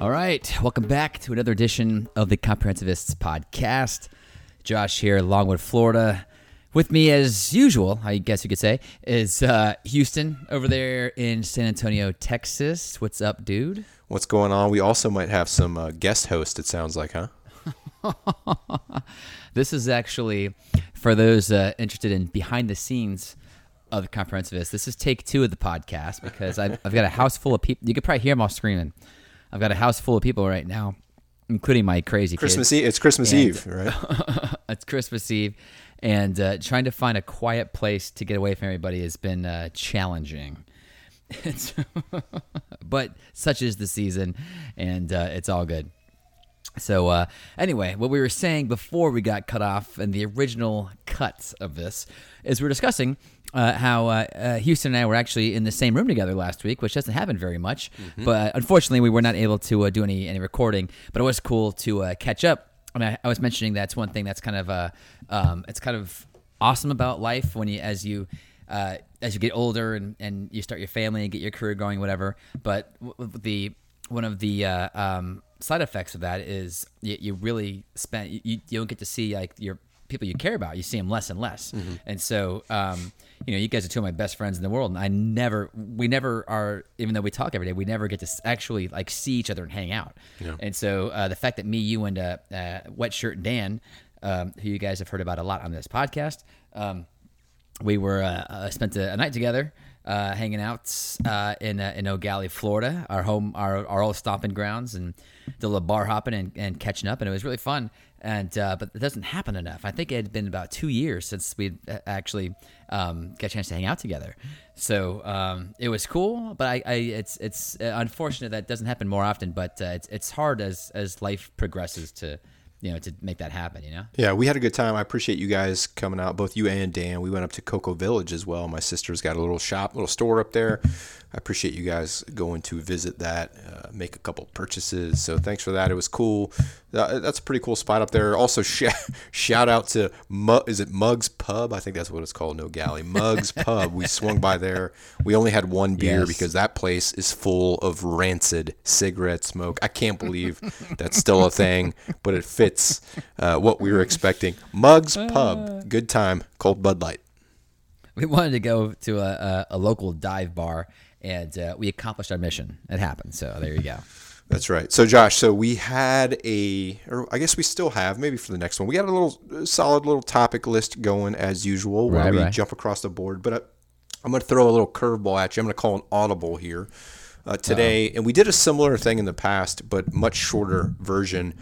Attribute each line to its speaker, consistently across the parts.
Speaker 1: All right, welcome back to another edition of the Comprehensivists podcast. Josh here, Longwood, Florida. With me, as usual, I guess you could say, is uh, Houston over there in San Antonio, Texas. What's up, dude?
Speaker 2: What's going on? We also might have some uh, guest host. It sounds like, huh?
Speaker 1: This is actually for those uh, interested in behind the scenes of the Comprehensivist. This is take two of the podcast because I've, I've got a house full of people. You could probably hear them all screaming. I've got a house full of people right now, including my crazy
Speaker 2: Christmas
Speaker 1: kids.
Speaker 2: Eve. It's Christmas
Speaker 1: And-
Speaker 2: Eve, right?
Speaker 1: it's Christmas Eve, and uh, trying to find a quiet place to get away from everybody has been uh, challenging. But such is the season, and uh, it's all good. So uh, anyway, what we were saying before we got cut off in the original cuts of this is we are discussing uh, how uh, uh, Houston and I were actually in the same room together last week, which doesn't happen very much. But unfortunately, we were not able to uh, do any any recording. But it was cool to uh, catch up. I mean, I, I was mentioning that's one thing that's kind of uh, um, it's kind of awesome about life when you as you uh, as you get older and, and you start your family and get your career going, whatever. But w- the one of the uh, um, side effects of that is you, you really spend you, you don't get to see like your people you care about. You see them less and less, and so um, you know you guys are two of my best friends in the world, and I never we never are even though we talk every day, we never get to actually like see each other and hang out. And so uh, the fact that me, you, and uh, uh, Wet Shirt Dan, um, who you guys have heard about a lot on this podcast. Um, we were uh, uh, spent a, a night together uh, hanging out uh, in uh, in Eau Gallie, Florida, our home, our, our old stomping grounds, and did a little bar hopping and, and catching up, and it was really fun. And uh, but it doesn't happen enough. I think it had been about two years since we actually um, got a chance to hang out together. So um, it was cool, but I, I it's it's uh, unfortunate that doesn't happen more often. But uh, it's it's hard as as life progresses to you know to make that happen. You know.
Speaker 2: yeah, we had a good time. I appreciate you guys coming out, both you and Dan. We went up to Cocoa Village as well. My sister's got a little shop, little store up there. I appreciate you guys going to visit that, uh, make a couple purchases. So thanks for that. It was cool. That- That's a pretty cool spot up there. Also, sh- shout out to Mu- is it Mugs Pub? I think that's what it's called. Eau Gallie Mugs Pub. We swung by there. We only had one beer
Speaker 1: Yes.
Speaker 2: because that place is full of rancid cigarette smoke. I can't believe that's still a thing, but it fits uh, what we were expecting. Mugs Pub, good time, cold Bud Light.
Speaker 1: we wanted to go to a, a, a local dive bar and uh, we accomplished our mission it happened so there you go
Speaker 2: That's right. So, Josh, so we had a, or I guess we still have, maybe for the next one, we got a little uh, solid little topic list going as usual where
Speaker 1: Right,
Speaker 2: we
Speaker 1: right.
Speaker 2: jump across the board. But I, I'm going to throw a little curveball at you. I'm going to call an audible here uh, today. And we did a similar thing in the past, but much shorter version.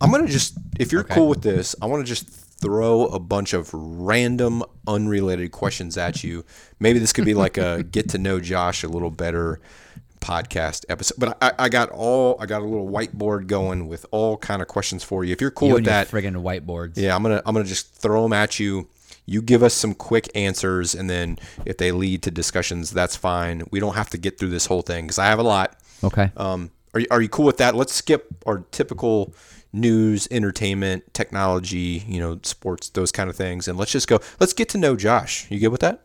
Speaker 2: I'm going to just, if you're cool with this, I want to just throw a bunch of random, unrelated questions at you. Maybe this could be like a get to know Josh a little better podcast episode. But I, I got all I got a little whiteboard going with all kind of questions for you. If you're cool
Speaker 1: you
Speaker 2: with that,
Speaker 1: friggin' whiteboards
Speaker 2: yeah, I'm gonna I'm gonna just throw them at you. You give us some quick answers, and then if they lead to discussions, that's fine. We don't have to get through this whole thing because I have a lot.
Speaker 1: okay
Speaker 2: Um, are you, are you cool with that? Let's skip our typical news, entertainment, technology, you know, sports, those kind of things, and let's just go. Let's get to know Josh. You good with that?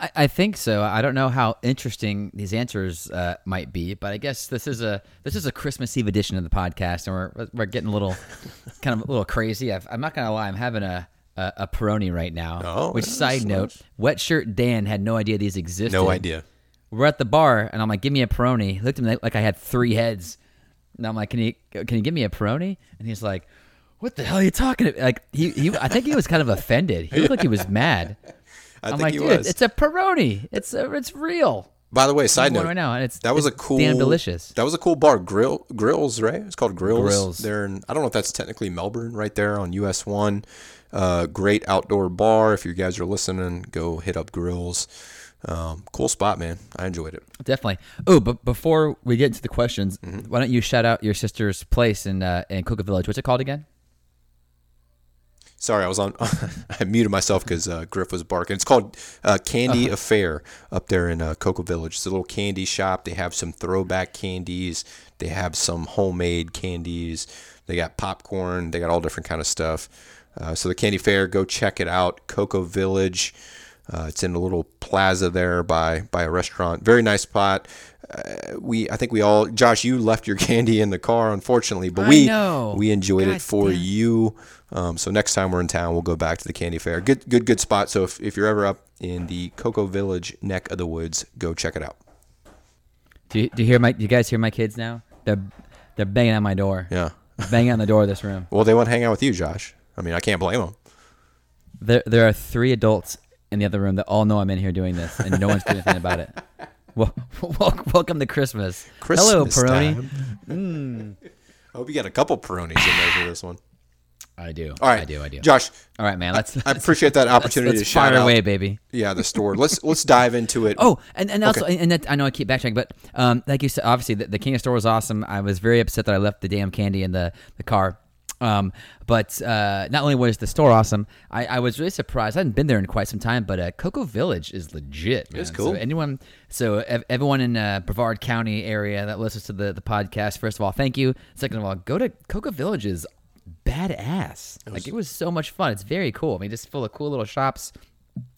Speaker 1: I, I think so i don't know how interesting these answers uh, might be but i guess this is a this is a christmas eve edition of the podcast and we're, we're getting a little kind of a little crazy I've, i'm not gonna lie i'm having a a, a Peroni right now.
Speaker 2: Oh,
Speaker 1: which side note, Wet Shirt Dan had no idea these existed.
Speaker 2: No idea.
Speaker 1: we're at the bar and I'm like, give me a Peroni. He looked at me like I had three heads. And I'm like, can you can you give me a Peroni? And he's like, what the hell are you talking about? Like he, he I think he was kind of offended. He looked like he was mad.
Speaker 2: I
Speaker 1: I'm
Speaker 2: think
Speaker 1: like,
Speaker 2: he
Speaker 1: dude,
Speaker 2: was.
Speaker 1: it's a Peroni. It's a, it's real.
Speaker 2: By the way, side note,
Speaker 1: right now, and it's
Speaker 2: that was
Speaker 1: it's
Speaker 2: a cool,
Speaker 1: damn delicious.
Speaker 2: That was a cool bar, Grill Grills, right? It's called Grills.
Speaker 1: Grills.
Speaker 2: There, in, I don't know if that's technically Melbourne, right there on US One. Uh, great outdoor bar. If you guys are listening, go hit up Grills. Um, cool spot, man. I enjoyed it.
Speaker 1: Definitely. Oh, but before we get into the questions,
Speaker 2: Mm-hmm.
Speaker 1: why don't you shout out your sister's place in uh, in Cocoa Village? What's it called again?
Speaker 2: Sorry, I was on. I muted myself because uh, Griff was barking. It's called uh, Candy Affair up there in uh, Cocoa Village. It's a little candy shop. They have some throwback candies. They have some homemade candies. They got popcorn. They got all different kind of stuff. Uh, so the Candy Fair, go check it out. Cocoa Village. Uh, it's in a little plaza there by by a restaurant. Very nice spot. Uh, we I think we all Josh, you left your candy in the car, unfortunately, but
Speaker 1: I
Speaker 2: we
Speaker 1: know.
Speaker 2: we enjoyed
Speaker 1: God
Speaker 2: it for
Speaker 1: damn.
Speaker 2: you. Um, so next time we're in town, we'll go back to the candy fair. Good good good spot. So if, if you're ever up in the Cocoa Village neck of the woods, go check it out.
Speaker 1: Do you, do you hear my? Do you guys hear my kids now? They're they're banging on my door.
Speaker 2: Yeah.
Speaker 1: banging on the door of this room.
Speaker 2: Well, they want to hang out with you, Josh. I mean, I can't blame them.
Speaker 1: There there are three adults in the other room that all know I'm in here doing this, and no one's doing anything about it. Well, welcome to Christmas. Hello,
Speaker 2: Christmas
Speaker 1: Peroni.
Speaker 2: time. I hope you got a couple Peronis in there for this one.
Speaker 1: I do.
Speaker 2: All right,
Speaker 1: I do. I do.
Speaker 2: Josh,
Speaker 1: All right, man. Let's.
Speaker 2: I appreciate that opportunity
Speaker 1: let's
Speaker 2: to shout
Speaker 1: fire
Speaker 2: out.
Speaker 1: away, baby.
Speaker 2: Yeah, the store. Let's let's dive into it.
Speaker 1: Oh, and, and also, and that, I know I keep backtracking, but um, like you said, obviously the, the King of Store was awesome. I was very upset that I left the damn candy in the, the car. Um, but uh, not only was the store awesome, I, I was really surprised. I hadn't been there in quite some time, but uh, Cocoa Village is legit. Man.
Speaker 2: It's cool.
Speaker 1: So anyone, so ev- everyone in uh, Brevard County area that listens to the, the podcast, first of all, thank you. Second of all, go to Cocoa Village is badass. like it was so much fun. It's very cool. I mean, just full of cool little shops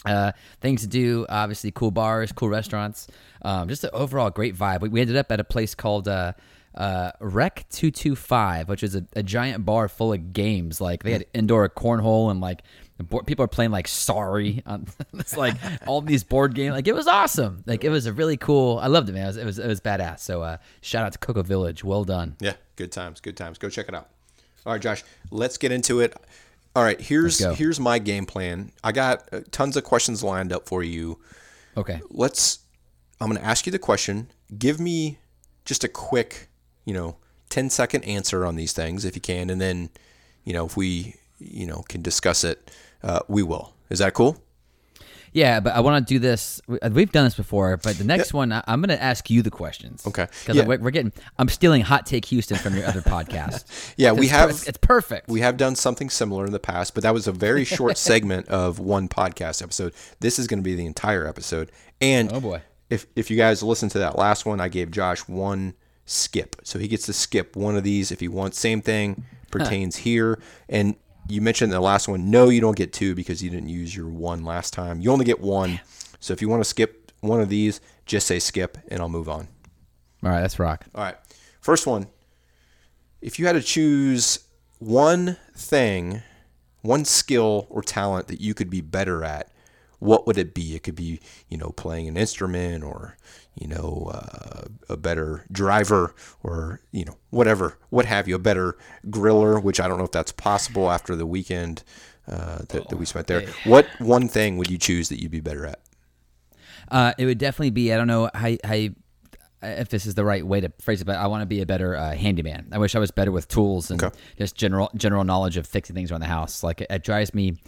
Speaker 1: uh, things to do. Obviously, cool bars, cool restaurants. Um, just an overall great vibe. We, we ended up at a place called uh, uh, Rec Two Two Five, which is a, a giant bar full of games. Like they had indoor cornhole and like board, people are playing like Sorry. On, it's like all these board games. Like it was awesome. Like it was a really cool. I loved it, man. It was it was, it was badass. So uh, shout out to Cocoa Village. Well done.
Speaker 2: Yeah, good times, good times. Go check it out. All right, Josh, let's get into it. All right, here's here's my game plan. I got uh, tons of questions lined up for you.
Speaker 1: Okay.
Speaker 2: Let's I'm going to ask you the question. Give me just a quick, you know, 10 second answer on these things if you can and then, you know, if we, you know, can discuss it, uh, we will. Is that cool?
Speaker 1: Yeah, but I want to do this. uh, We've done this before, but the next one, I- I'm going to ask you the questions.
Speaker 2: Okay.
Speaker 1: Because
Speaker 2: Yeah.
Speaker 1: we're, getting, I'm stealing Hot Take Houston from your other podcast.
Speaker 2: Yeah, we
Speaker 1: It's
Speaker 2: have
Speaker 1: It's, it's perfect.
Speaker 2: We have done something similar in the past, but that was a very short segment of one podcast episode. This is going to be the entire episode. And
Speaker 1: Oh, boy.
Speaker 2: if if you guys listen to that last one, I gave Josh one skip, so he gets to skip one of these if he wants. Same thing pertains here. And you mentioned the last one, no, you don't get two because you didn't use your one last time. You only get one. So if you want to skip one of these, just say skip, and I'll move on.
Speaker 1: All right, let's rock.
Speaker 2: All right. First one. If you had to choose one thing, one skill or talent that you could be better at, what would it be? It could be, you know, playing an instrument or, you know, uh, a better driver or, you know, whatever, what have you, a better griller, which I don't know if that's possible after the weekend uh, that, that we spent there. What one thing would you choose that you'd be better at?
Speaker 1: Uh, it would definitely be, I don't know how, how you, if this is the right way to phrase it, but I want to be a better uh, handyman. I wish I was better with tools and
Speaker 2: Okay.
Speaker 1: just general general knowledge of fixing things around the house. Like it, it drives me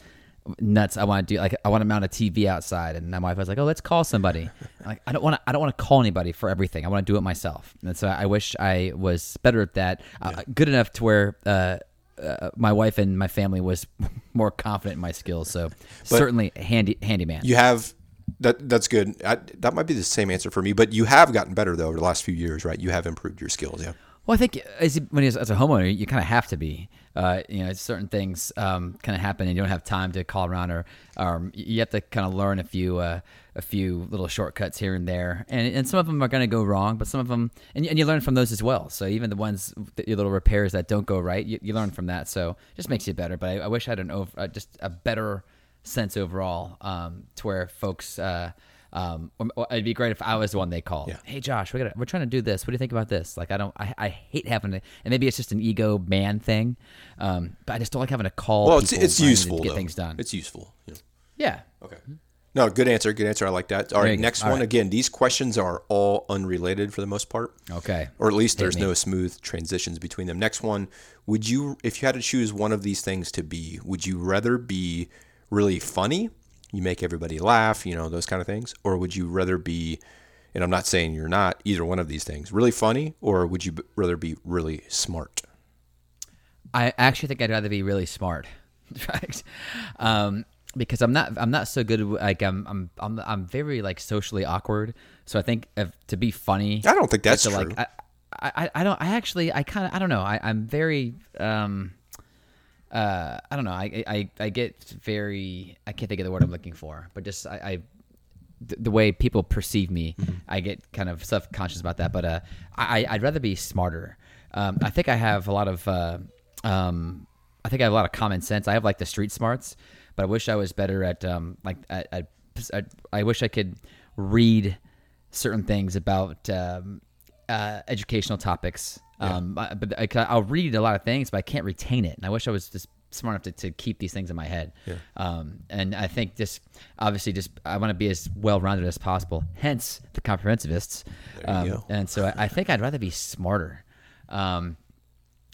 Speaker 1: nuts. I want to do like I want to mount a TV outside, and my wife was like, "Oh, let's call somebody." I'm like I don't want to. I don't want to call anybody for everything. I want to do it myself. And so I wish I was better at that. Uh, good enough to where. Uh, uh, my wife and my family was more confident in my skills, so certainly handy handyman.
Speaker 2: You have that. That's good. I, that might be the same answer for me, but you have gotten better though over the last few years, right? You have improved your skills. Yeah.
Speaker 1: Well, I think as when as a homeowner, you kind of have to be. Uh, you know, certain things um, kind of happen, and you don't have time to call around, or um, you have to kind of learn a few uh, a few little shortcuts here and there, and and some of them are going to go wrong, but some of them, and, and you learn from those as well. So even the ones, the little repairs that don't go right, you, you learn from that. So just makes you better. But I, I wish I had an over, uh, just a better sense overall um, to where folks. Uh, um, it'd be great if I was the one they call.
Speaker 2: Yeah.
Speaker 1: Hey, Josh, we got we're trying to do this. What do you think about this? Like, I don't, I, I hate having to, and maybe it's just an ego man thing, um, but I just don't like having to call.
Speaker 2: Well, it's it's
Speaker 1: when I need
Speaker 2: useful
Speaker 1: to get
Speaker 2: though.
Speaker 1: things done.
Speaker 2: It's useful. Yeah.
Speaker 1: yeah,
Speaker 2: Okay. No, good answer. Good answer. I like that. All
Speaker 1: There
Speaker 2: right, next
Speaker 1: All
Speaker 2: one.
Speaker 1: right.
Speaker 2: Again, these questions are all unrelated for the most part,
Speaker 1: okay.
Speaker 2: or at least there's
Speaker 1: me.
Speaker 2: no smooth transitions between them. Next one. Would you, if you had to choose one of these things to be, would you rather be really funny? You make everybody laugh, you know, those kind of things, or would you rather be? And I'm not saying you're not either one of these things. Really funny, or would you b- rather be really smart?
Speaker 1: I actually think I'd rather be really smart, right? Um, because I'm not, I'm not so good. Like I'm, I'm, I'm, I'm very like socially awkward. So I think if, to be funny,
Speaker 2: I don't think that's
Speaker 1: to,
Speaker 2: true.
Speaker 1: Like, I, I, I don't. I actually, I kind of, I don't know. I, I'm very. Um, uh, I don't know. I, I I get very I can't think of the word I'm looking for, but just I, I th- the way people perceive me, I get kind of self conscious about that. But uh, I I'd rather be smarter. Um, I think I have a lot of uh, um, I think I have a lot of common sense. I have like the street smarts, but I wish I was better at um, like at, at, at I wish I could read certain things about um, uh, educational topics. Um, I- but I, I'll read a lot of things, but I can't retain it. And I wish I was just smart enough to, to keep these things in my head. Um, and I think just obviously just I want to be as well rounded as possible. Hence the comprehensivists. Um, and so I, I think I'd rather be smarter. Um,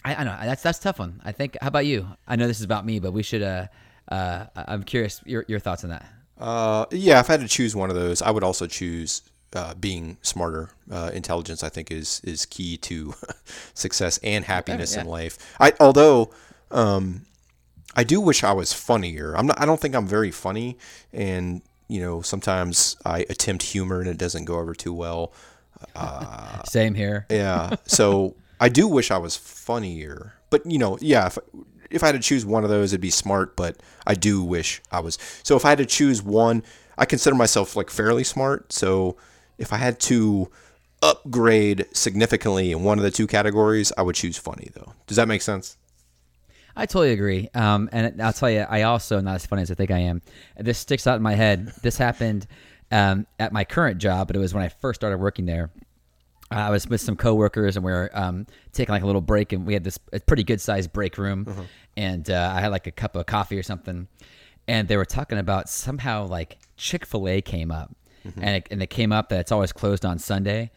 Speaker 1: I, I know that's that's a tough one. I think. How about you? I know this is about me, but we should. Uh, uh, I'm curious your your thoughts on that.
Speaker 2: Uh, yeah, if I had to choose one of those, I would also choose uh, being smarter. Uh, intelligence, I think, is is key to success and happiness in
Speaker 1: yeah.
Speaker 2: life. I although um, I do wish I was funnier. I'm not. I don't think I'm very funny, and you know sometimes I attempt humor and it doesn't go over too well.
Speaker 1: Same here.
Speaker 2: Yeah. So I do wish I was funnier, but you know, yeah. If, if I had to choose one of those, it'd be smart. But I do wish I was. So if I had to choose one, I consider myself like fairly smart. So if I had to upgrade significantly in one of the two categories, I would choose funny. Though, does that make sense?
Speaker 1: I totally agree. Um, and I'll tell you, I also am not as funny as I think I am. This sticks out in my head. This happened um, at my current job, but it was when I first started working there. I was with some coworkers, and we were um, taking like a little break, and we had this pretty good sized break room, and uh, I had like a cup of coffee or something, and they were talking about somehow like Chick Fil A came up, and it, and it came up that it's always closed on Sunday,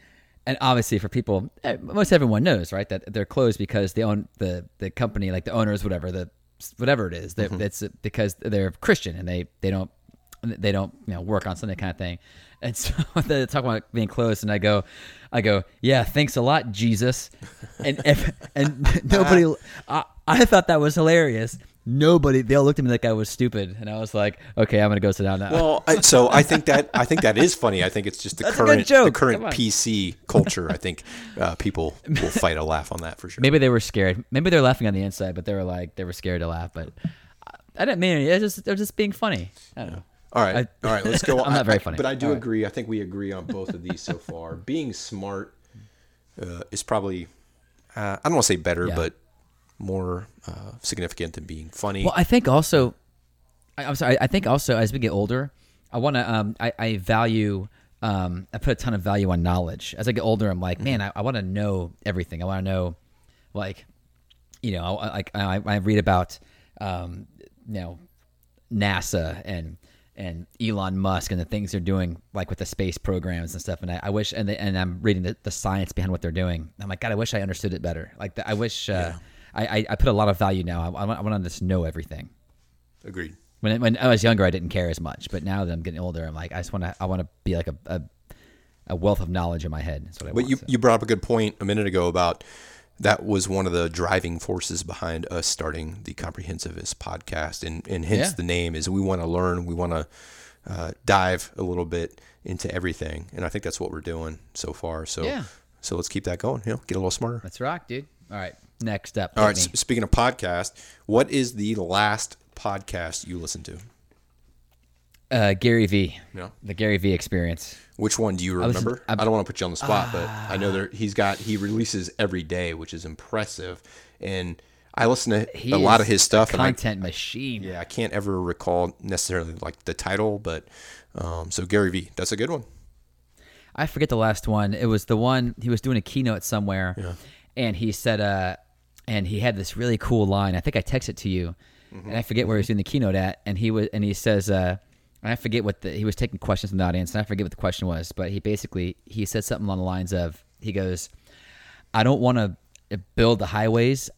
Speaker 1: and obviously for people, eh, most everyone knows right that they're closed because they own the the company, like the owners, whatever the whatever it is, they're- it's because they're Christian and they they don't they don't you know work on Sunday kind of thing. And so they talk about being closed, and I go, I go, yeah, thanks a lot, Jesus. And if, and nobody, I, I thought that was hilarious. Nobody, they all looked at me like I was stupid, and I was like, okay, I'm gonna go sit down now.
Speaker 2: Well, I, so I think that I think that is funny. I think it's just the
Speaker 1: That's
Speaker 2: current the current PC culture. I think uh, people will fight a laugh on that for sure.
Speaker 1: Maybe they were scared. Maybe they're laughing on the inside, but they were like they were scared to laugh. But I- I didn't mean it. Was just, was just being funny. I don't know.
Speaker 2: All right,
Speaker 1: I-
Speaker 2: all right, let's go.
Speaker 1: I'm not
Speaker 2: I-
Speaker 1: very
Speaker 2: I-
Speaker 1: funny.
Speaker 2: but I do
Speaker 1: All right.
Speaker 2: agree. I think we agree on both of these so far. Being smart uh, is probably uh, I don't want to say better,
Speaker 1: Yeah.
Speaker 2: but more uh, significant than being funny.
Speaker 1: Well, I think also, I, I'm sorry. I think also as we get older, I want to. Um, I, I value. Um, I put a ton of value on knowledge. As I get older, I'm like, man, I, I want to know everything. I want to know, like, you know, I, like I, I read about, um, you know, NASA and and Elon Musk and the things they're doing, like with the space programs and stuff. And I, I wish, and the, and I'm reading the, the science behind what they're doing. I'm like, God, I wish I understood it better. Like, the, I wish. Uh, I, I I put a lot of value now. I, I want I want to just know everything.
Speaker 2: Agreed.
Speaker 1: When when I was younger, I didn't care as much, but now that I'm getting older, I'm like, I just want to I want to be like a, a a wealth of knowledge in my head. That's what I
Speaker 2: But
Speaker 1: want.
Speaker 2: you
Speaker 1: so.
Speaker 2: you brought up a good point a minute ago about that was one of the driving forces behind us starting the comprehensivist podcast, and and hence
Speaker 1: Yeah.
Speaker 2: the name is we want to learn, we want to uh, dive a little bit into everything, and I think that's what we're doing so far. So
Speaker 1: Yeah.
Speaker 2: so let's keep that going. You know, get a little smarter.
Speaker 1: Let's rock, dude. All right, next up.
Speaker 2: All right.
Speaker 1: me.
Speaker 2: Speaking of podcast, what is the last podcast you listened to?
Speaker 1: uh, Gary Vee.
Speaker 2: Yeah.
Speaker 1: The Gary Vee. Experience.
Speaker 2: Which one do you remember? I,
Speaker 1: I-
Speaker 2: don't want to put you on the spot, but I know there he's got he releases every day, which is impressive. And I listen to
Speaker 1: He
Speaker 2: a lot of his stuff, and I,
Speaker 1: content machine.
Speaker 2: yeah, I can't ever recall necessarily like the title, but um, so Gary Vee, that's a good one.
Speaker 1: I forget the last one. It was the one he was doing a keynote somewhere, and he said, uh, and he had this really cool line. I think I texted it to you, and I forget where he was doing the keynote at. And he was, and he says, uh, and I forget what the he was taking questions from the audience, and I forget what the question was, but he basically he said something along the lines of, he goes, I don't want to build the highways,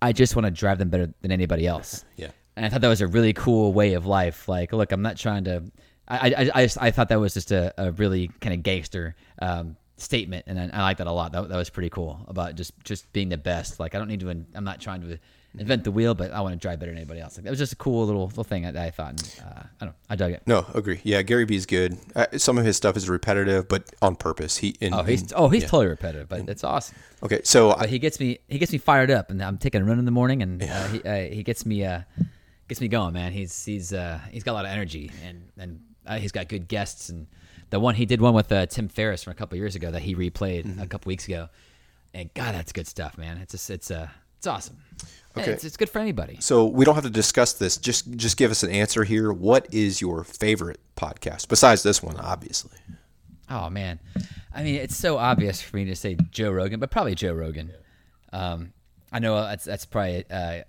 Speaker 1: I just want to drive them better than anybody else.
Speaker 2: Yeah.
Speaker 1: And I thought that was a really cool way of life. Like, look, I'm not trying to. I I, I, just, I thought that was just a, a really kind of gangster um, statement, and I, I like that a lot. That, that was pretty cool about just just being the best. Like, I don't need to. I'm not trying to invent the wheel, but I want to drive better than anybody else. Like, that was just a cool little little thing that I thought. And, uh, I don't. I dug it.
Speaker 2: No, agree. Yeah, Gary Vee's good. Uh, some of his stuff is repetitive, but on purpose. He in,
Speaker 1: Oh, he's oh he's totally repetitive, but it's awesome.
Speaker 2: okay. So I,
Speaker 1: he gets me he gets me fired up, and I'm taking a run in the morning, and uh, he uh, he gets me uh gets me going, man. He's he's uh he's got a lot of energy, and and he's got good guests, and the one he did one with uh, Tim Ferriss from a couple years ago that he replayed
Speaker 2: Mm-hmm.
Speaker 1: a couple weeks ago, and God, that's good stuff, man. It's just it's uh it's awesome.
Speaker 2: Okay.
Speaker 1: It's, it's good for anybody.
Speaker 2: so we don't have to discuss this. Just just give us an answer here. What is your favorite podcast besides this one? Obviously.
Speaker 1: Oh man, I mean, it's so obvious for me to say Joe Rogan, but probably Joe Rogan. Um, I know that's that's probably. Uh,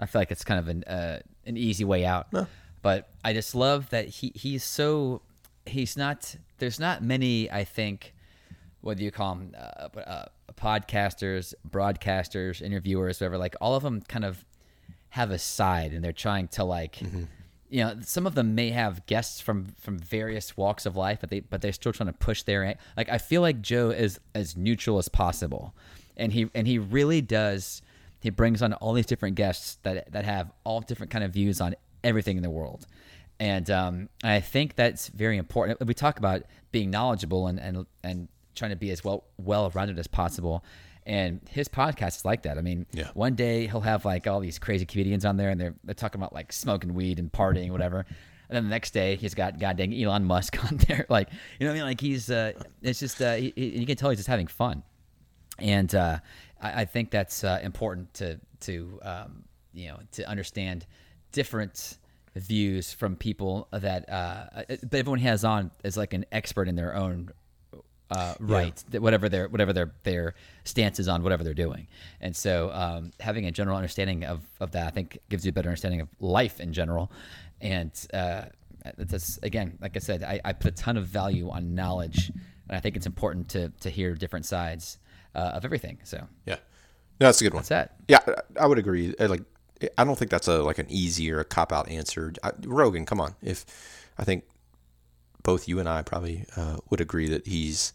Speaker 1: I feel like it's kind of an uh, an easy way out, No. but I just love that he he's so he's not. There's not many. I think whether you call them uh, uh, podcasters, broadcasters, interviewers, whatever. Like all of them kind of have a side, and they're trying to like. You know, some of them may have guests from from various walks of life, but they but they're still trying to push their like. I feel like Joe is as neutral as possible, and he and he really does. He brings on all these different guests that that have all different kind of views on everything in the world, and um, I think that's very important. We talk about being knowledgeable and and and trying to be as well well rounded as possible. And his podcast is like that. I mean,
Speaker 2: Yeah.
Speaker 1: one day he'll have like all these crazy comedians on there, and they're they're talking about like smoking weed and partying, whatever. And then the next day he's got goddamn Elon Musk on there, like you know what I mean? Like he's uh, it's just uh, he, he- you can tell he's just having fun and uh, I, I think that's uh, important to to um, you know to understand different views from people that uh, everyone has on is like an expert in their own uh, right that whatever their whatever their their stance is on whatever they're doing and so um, having a general understanding of, of that I think gives you a better understanding of life in general and uh, that's again like I said I, I put a ton of value on knowledge and I think it's important to to hear different sides uh, of everything so
Speaker 2: Yeah. No, that's a good one.
Speaker 1: that's that
Speaker 2: Yeah, I would agree. Like, I don't think that's a like an easy or a cop out answer. I, Rogan, come on. If I think both you and I probably uh, would agree that he's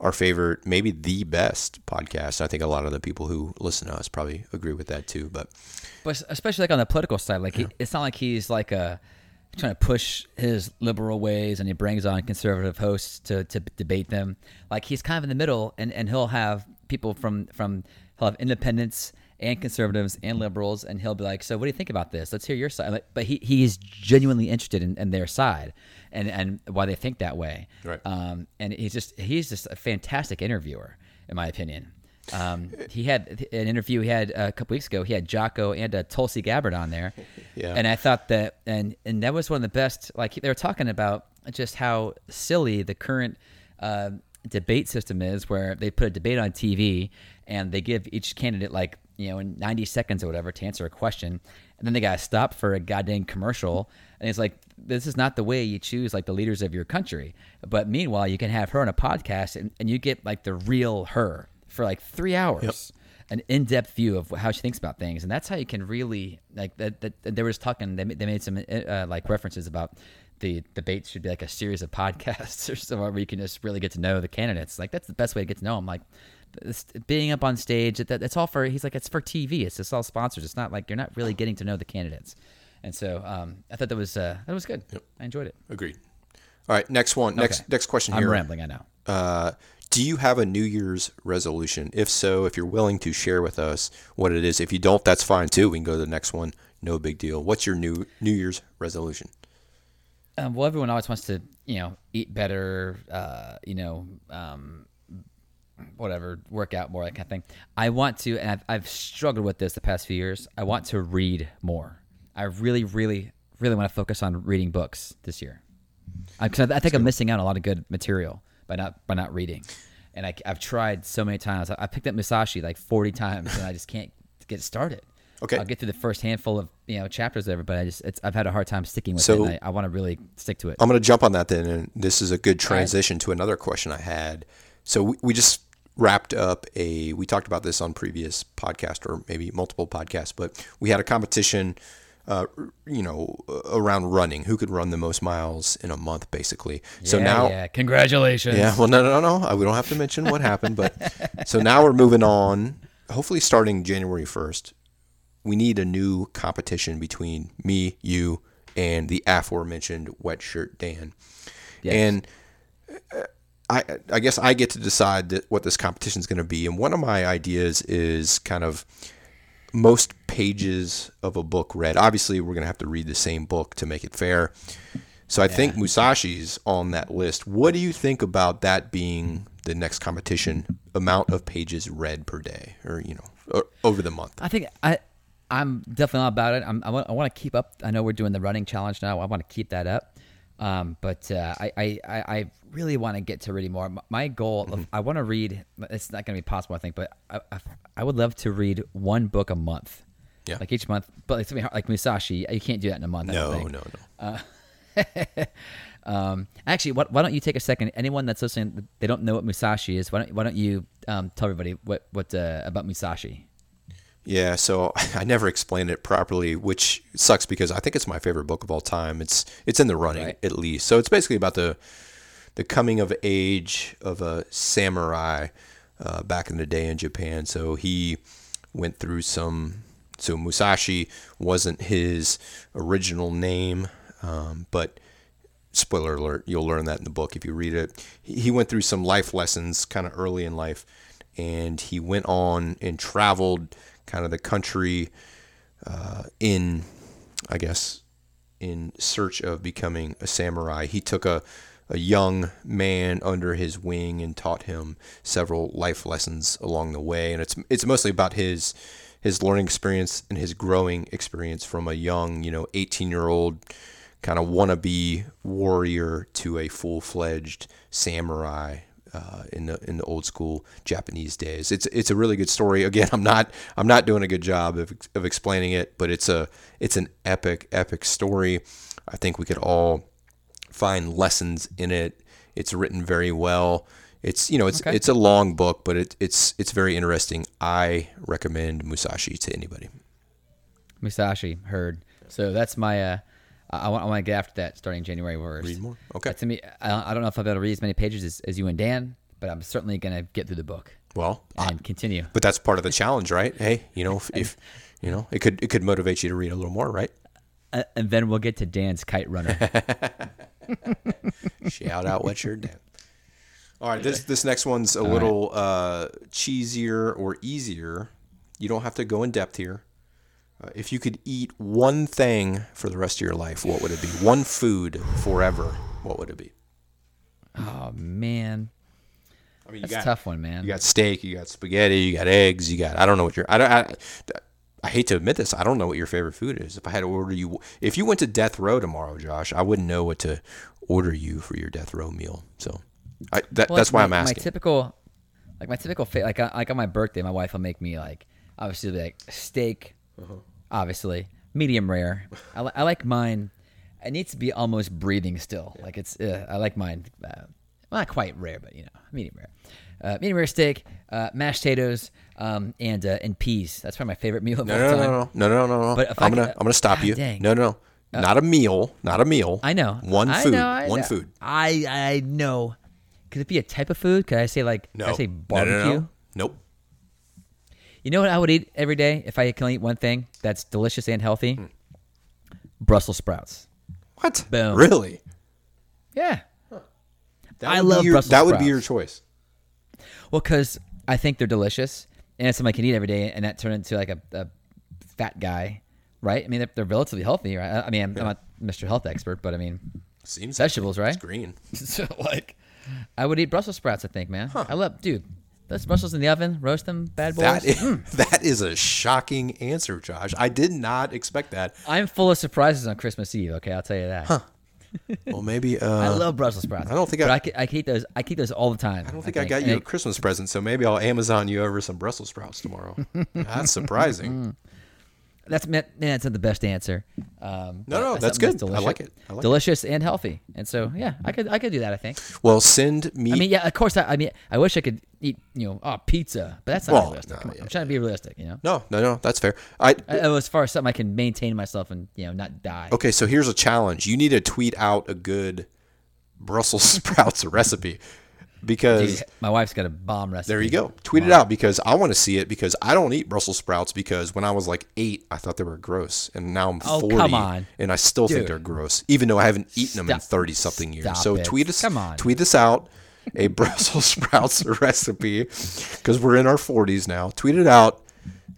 Speaker 2: our favorite, maybe the best podcast. I think a lot of the people who listen to us probably agree with that too. But
Speaker 1: but especially like on the political side like he, it's not like he's like a trying to push his liberal ways and he brings on conservative hosts to, to debate them like he's kind of in the middle and, and he'll have people from from he'll have independents and conservatives and liberals and he'll be like so what do you think about this let's hear your side Like, but he, he's genuinely interested in, in their side and and why they think that way
Speaker 2: Right.
Speaker 1: um, and he's just he's just a fantastic interviewer in my opinion um, he had an interview he had a couple weeks ago. He had Jocko and uh, Tulsi Gabbard on there,
Speaker 2: Yeah.
Speaker 1: and I thought that and and that was one of the best. Like they were talking about just how silly the current uh, debate system is, where they put a debate on TV and they give each candidate like you know in 90 seconds or whatever to answer a question, and then they got to stop for a goddamn commercial, and it's like this is not the way you choose like the leaders of your country. But meanwhile, you can have her on a podcast and, and you get like the real her for like three hours. An in-depth view of how she thinks about things. And that's how you can really like that, that they were just talking they, they made some uh, like references about the debate should be like a series of podcasts or somewhere where you can just really get to know the candidates. Like that's the best way to get to know them like being up on stage that, that's all for he's like it's for tv it's just all sponsors it's not like you're not really getting to know the candidates and so um, i thought that was uh, that was good i enjoyed it
Speaker 2: agreed. All right, next one. Next
Speaker 1: Okay.
Speaker 2: next question here.
Speaker 1: i'm rambling i know
Speaker 2: Uh, do you have a New Year's resolution? If so, if you're willing to share with us what it is. If you don't, that's fine too. We can go to the next one. No big deal. What's your new New Year's resolution?
Speaker 1: Um, well, everyone always wants to, you know, eat better, uh, you know, um, whatever, work out more, that kind of thing. I want to, and I've, I've struggled with this the past few years. I want to read more. I really, really, really want to focus on reading books this year. Because I, I think I'm missing out on a lot of good material by not by not reading. And I, have tried so many times. I, I picked up Musashi like 40 times, and I just can't get started.
Speaker 2: Okay.
Speaker 1: I'll get through the first handful of you know chapters there, but I just it's, I've had a hard time sticking with
Speaker 2: So-
Speaker 1: it. And I, I want to really stick to it.
Speaker 2: I'm going to jump on that then, and this is a good transition to another question I had. So we, we just wrapped up a. We talked about this on previous podcast or maybe multiple podcasts, but we had a competition. Uh, you know, around running, who could run the most miles in a month, basically. so now,
Speaker 1: yeah, congratulations.
Speaker 2: Yeah, well, no, no, no, no. We don't have to mention what happened, but so now we're moving on. Hopefully, starting January first, we need a new competition between me, you, and the aforementioned wet shirt Dan.
Speaker 1: Yes.
Speaker 2: And uh, I, I guess I get to decide that what this competition is going to be. And one of my ideas is kind of most pages of a book read. Obviously, we're going to have to read the same book to make it fair. So I think Musashi's on that list. What do you think about that being the next competition amount of pages read per day, or you know, or over the month?
Speaker 1: I think I, I'm definitely not about it. I'm, I want, I want to keep up. I know we're doing the running challenge now. I want to keep that up. Um, but uh, I, I, I really want to get to reading more. My- goal, of, I want to read. It's not going to be possible, I think, but I, I, I would love to read one book a month.
Speaker 2: Yeah.
Speaker 1: Like each month, but it's hard- like Musashi, you can't do that in a month.
Speaker 2: No, no, no.
Speaker 1: Um, actually, what, why don't you take a second? Anyone that's listening, they don't know what Musashi is. Why don't Why don't you um, tell everybody what what uh, about Musashi?
Speaker 2: Yeah, so I never explained it properly, which sucks because I think it's my favorite book of all time. It's it's in the running
Speaker 1: Right.
Speaker 2: at least. So it's basically about the the coming of age of a samurai uh, back in the day in Japan. So he went through some. So Musashi wasn't his original name, um, but spoiler alert, you'll learn that in the book if you read it. He he went through some life lessons kind of early in life, and he went on and traveled kind of the country uh, in, I guess, in search of becoming a samurai. He took a, a young man under his wing and taught him several life lessons along the way. And it's it's mostly about his his learning experience and his growing experience from a young, you know, 18 year old kind of wannabe warrior to a full fledged samurai. Uh, in the in the old school Japanese days, it's it's a really good story. Again, I'm not I'm not doing a good job of, of explaining it, but it's a it's an epic epic story. I think we could all find lessons in it. It's written very well. It's you know it's
Speaker 1: Okay.
Speaker 2: it's a long book, but it, it's it's very interesting. I recommend Musashi to anybody.
Speaker 1: Musashi heard. So that's my. Uh, I, I want. I want to get after that starting January first.
Speaker 2: Read more? Okay.
Speaker 1: to me, I, I don't know if I'll be able to read as many pages as, as you and Dan, but I'm certainly gonna get through the book
Speaker 2: Well, I-
Speaker 1: and continue.
Speaker 2: but that's part of the challenge, right? Hey, you know if, if you know it could it could motivate you to read a little more, right?
Speaker 1: Uh, and then we'll get to Dan's kite runner.
Speaker 2: Shout out wet shirt Dan. All right, this this next one's a little uh, cheesier or easier. You don't have to go in depth here. Uh, if you could eat one thing for the rest of your life, what would it be? One food forever, what would it be?
Speaker 1: oh man,
Speaker 2: I mean,
Speaker 1: that's a tough one, man.
Speaker 2: You got steak, you got spaghetti, you got eggs, you got I don't know what your I don't I, I hate to admit this, I don't know what your favorite food is. If I had to order you if you went to death row tomorrow, Josh, I wouldn't know what to order you for your death row meal. So I, that,
Speaker 1: Well,
Speaker 2: that's why
Speaker 1: my,
Speaker 2: I'm asking.
Speaker 1: My typical, like my typical, fa- like like on my birthday, my wife will make me like obviously like steak,
Speaker 2: Uh-huh.
Speaker 1: obviously medium rare. I, li- I like mine. It needs to be almost breathing still. Like it's, uh, I like mine. Uh, not quite rare, but you know, medium rare. Uh, medium rare steak, uh, mashed potatoes, um, and uh, and peas. That's probably my favorite meal of
Speaker 2: no,
Speaker 1: all
Speaker 2: no,
Speaker 1: time.
Speaker 2: no, no, no, no, no, no.
Speaker 1: But
Speaker 2: I'm gonna
Speaker 1: could-
Speaker 2: I'm gonna stop
Speaker 1: God
Speaker 2: you.
Speaker 1: dang.
Speaker 2: No, no, no. not a meal, not a meal.
Speaker 1: I know.
Speaker 2: One
Speaker 1: I
Speaker 2: food.
Speaker 1: know, I
Speaker 2: one
Speaker 1: know.
Speaker 2: food.
Speaker 1: I I know. Could it be a type of food? Could I say like?
Speaker 2: No.
Speaker 1: I say
Speaker 2: No, no,
Speaker 1: barbecue?
Speaker 2: no. Nope.
Speaker 1: You know what I would eat every day if I could only eat one thing that's delicious and healthy?
Speaker 2: Hmm.
Speaker 1: Brussels sprouts.
Speaker 2: What?
Speaker 1: Boom.
Speaker 2: Really?
Speaker 1: Yeah.
Speaker 2: That
Speaker 1: I love
Speaker 2: your,
Speaker 1: Brussels
Speaker 2: That would
Speaker 1: sprouts.
Speaker 2: be your choice.
Speaker 1: Well, because I think they're delicious, and it's something I can eat every day, and that turned into like a, a fat guy, right? I mean, they're, they're relatively healthy, right? I mean, I'm, I'm not Mr. Health expert, but I mean,
Speaker 2: Seems
Speaker 1: vegetables, right?
Speaker 2: It's green.
Speaker 1: so like, I would eat Brussels sprouts. I think, man. I love, dude. Those Brussels in the oven, roast them, bad boys.
Speaker 2: That is, that is a shocking answer, Josh. I did not expect that.
Speaker 1: I'm full of surprises on Christmas Eve. Okay, I'll tell you that. Huh.
Speaker 2: Well, maybe. Uh,
Speaker 1: I love Brussels sprouts.
Speaker 2: I don't think I-
Speaker 1: I, I, keep those. I keep those all the time.
Speaker 2: I don't think I, got
Speaker 1: And
Speaker 2: you a Christmas present, so maybe I'll Amazon you over some Brussels sprouts tomorrow. That's surprising.
Speaker 1: That's man, that's not the best answer. Um,
Speaker 2: No, no, that's good. I like it. I like it.
Speaker 1: delicious and healthy, and so yeah, I could I could do that. I think.
Speaker 2: Well, send me.
Speaker 1: I mean, yeah, of course. I, I mean, I wish I could eat you know oh, pizza, but that's not
Speaker 2: Well,
Speaker 1: realistic. on,
Speaker 2: yeah,
Speaker 1: I'm trying to be realistic. You know,
Speaker 2: no, no, no, that's fair. I
Speaker 1: I- as far as something I can maintain myself and you know not die.
Speaker 2: okay. So here's a challenge. You need to tweet out a good Brussels sprouts recipe. Because
Speaker 1: Dude, my wife's got a bomb recipe.
Speaker 2: there you go. Tweet it out because I want to see it because I don't eat Brussels sprouts because when I was like eight, I thought they were gross, and now I'm
Speaker 1: Oh,
Speaker 2: 40,
Speaker 1: come on.
Speaker 2: and I still think they're gross, even though I haven't eaten them in 30 something years. So
Speaker 1: it.
Speaker 2: tweet us,
Speaker 1: Come on.
Speaker 2: tweet us out a Brussels sprouts recipe because we're in our 40s now. Tweet it out,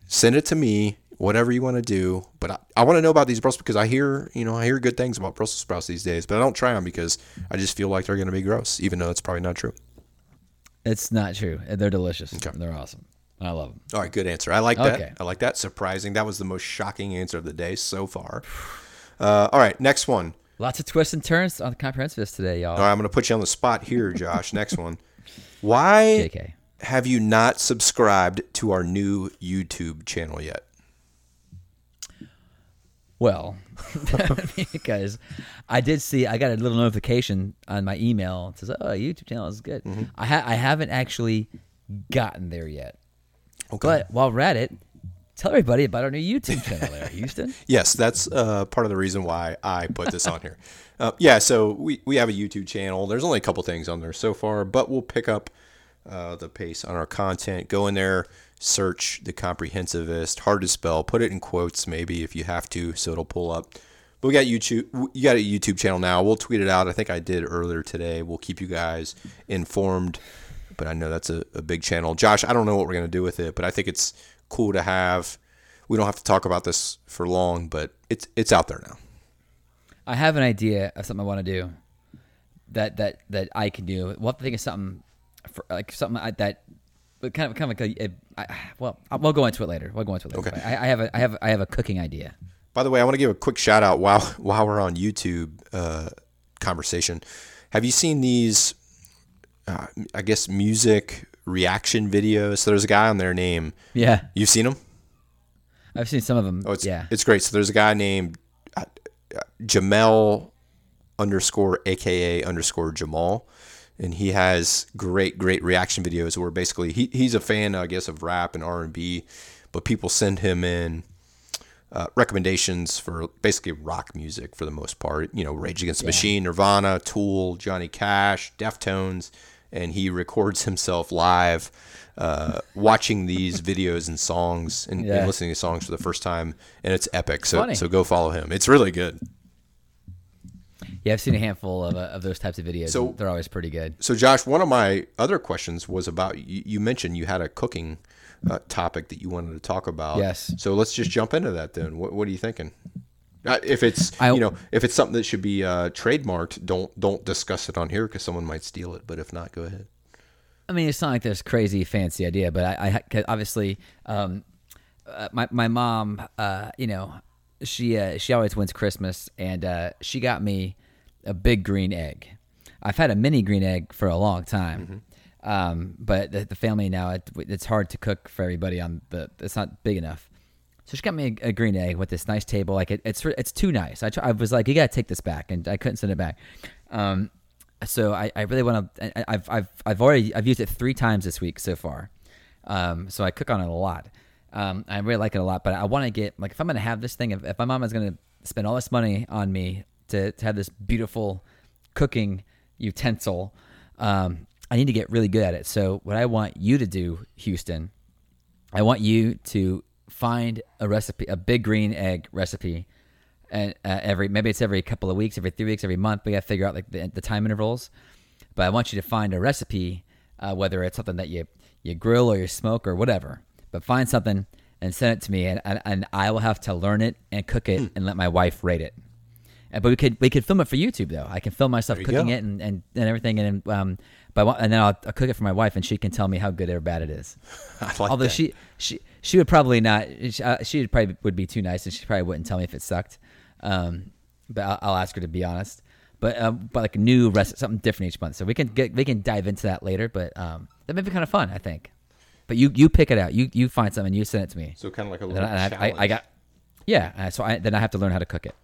Speaker 2: send it to me, whatever you want to do. But I, I want to know about these Brussels because I hear, you know, I hear good things about Brussels sprouts these days, but I don't try them because I just feel like they're going to be gross, even though it's probably not true.
Speaker 1: It's not true. They're delicious. They're awesome. I love them.
Speaker 2: All right, good answer. I like that.
Speaker 1: Okay.
Speaker 2: I like that. Surprising. That was the most shocking answer of the day so far. Uh, all right, next one.
Speaker 1: Lots of twists and turns on the comprehensivist today, y'all.
Speaker 2: All right, I'm going to put you on the spot here, Josh. next one. Why
Speaker 1: JK.
Speaker 2: have you not subscribed to our new YouTube channel yet?
Speaker 1: Well, because I did see, I got a little notification on my email. It says, "Oh, YouTube channel is good."
Speaker 2: Mm-hmm.
Speaker 1: I ha- I haven't actually gotten there yet.
Speaker 2: Okay.
Speaker 1: But while we're at it, tell everybody about our new YouTube channel there, Houston.
Speaker 2: Yes, that's uh, part of the reason why I put this on here. Uh, yeah, so we, we have a YouTube channel. There's only a couple things on there so far, but we'll pick up uh, the pace on our content. Go in there, search the comprehensivist, hard to spell, put it in quotes maybe if you have to, so it'll pull up. But we got YouTube. You got a YouTube channel now. We'll tweet it out. I think I did earlier today. We'll keep you guys informed. But I know that's a, a big channel. Josh, I don't know what we're gonna do with it, but I think it's cool to have. We don't have to talk about this for long, but it's it's out there now.
Speaker 1: I have an idea of something I want to do that that that I can do. We'll have to think of something for like something that but kind of kind of like a, a I, well we'll go into it later. We'll go into it later.
Speaker 2: Okay.
Speaker 1: I, I have a I have I have a cooking idea.
Speaker 2: By the way, I want to give a quick shout out while while we're on YouTube uh, conversation. Have you seen these? Uh, I guess music reaction videos. So there's a guy on there named.
Speaker 1: Yeah,
Speaker 2: You've seen him?
Speaker 1: I've seen some of them.
Speaker 2: Oh, it's
Speaker 1: yeah,
Speaker 2: it's great. So there's a guy named uh, uh, Jamel underscore AKA underscore Jamal, and he has great great reaction videos where basically he, he's a fan, I guess, of rap and R and B, but people send him in. Uh, recommendations for basically rock music for the most part. You know, Rage Against the Machine, Nirvana, Tool, Johnny Cash, Deftones, and he records himself live uh, watching these videos and songs and, and listening to songs for the first time, and it's epic. So
Speaker 1: Funny.
Speaker 2: so go follow him. It's really good.
Speaker 1: Yeah. I've seen a handful of uh, of those types of videos.
Speaker 2: So-
Speaker 1: they're always pretty good.
Speaker 2: So Josh, one of my other questions was about you, you mentioned you had a cooking uh, topic that you wanted to talk about.
Speaker 1: Yes.
Speaker 2: So let's just jump into that then. What, what are you thinking? Uh, if it's
Speaker 1: I-
Speaker 2: you know if it's something that should be uh, trademarked, don't don't discuss it on here because someone might steal it. But if not, go ahead.
Speaker 1: I mean, it's not like this crazy fancy idea, but I, I obviously, um, uh, my my mom, uh, you know, she uh, she always wins Christmas, and uh, she got me a big green egg. I've had a mini green egg for a long time, um, but the, the family now it, it's hard to cook for everybody on the. It's not big enough. So she got me a, a green egg with this nice table. Like it, it's it's too nice. I, I was like, you gotta take this back, and I couldn't send it back. Um, so I, I really want to. I've I've I've already I've used it three times this week so far. Um, so I cook on it a lot. Um, I really like it a lot, but I want to get like if I'm gonna have this thing, if, if my mom is gonna spend all this money on me to, to have this beautiful cooking utensil, um, I need to get really good at it. So what I want you to do, Houston, I want you to find a recipe, a big green egg recipe, and uh, every maybe it's every couple of weeks, every three weeks, every month. We got to figure out like the, the time intervals. But I want you to find a recipe, uh, whether it's something that you you grill or you smoke or whatever. But find something and send it to me, and and, and I will have to learn it and cook it and let my wife rate it. Uh, But we could we could film it for YouTube though. I can film myself cooking
Speaker 2: go.
Speaker 1: it and, and, and everything, and um, but and then I'll, I'll cook it for my wife, and she can tell me how good or bad it is.
Speaker 2: Like
Speaker 1: Although
Speaker 2: that.
Speaker 1: she she she would probably not. She, uh, she would probably would be too nice, and she probably wouldn't tell me if it sucked. Um, but I'll, I'll ask her to be honest. But um, but like a new recipe, something different each month. So we can get we can dive into that later. But um, that may be kind of fun, I think. But you you pick it out. You you find something. You send it to me.
Speaker 2: so kind of like a
Speaker 1: And
Speaker 2: little
Speaker 1: I, I,
Speaker 2: challenge.
Speaker 1: I got yeah. uh, So I, then I have to learn how to cook it.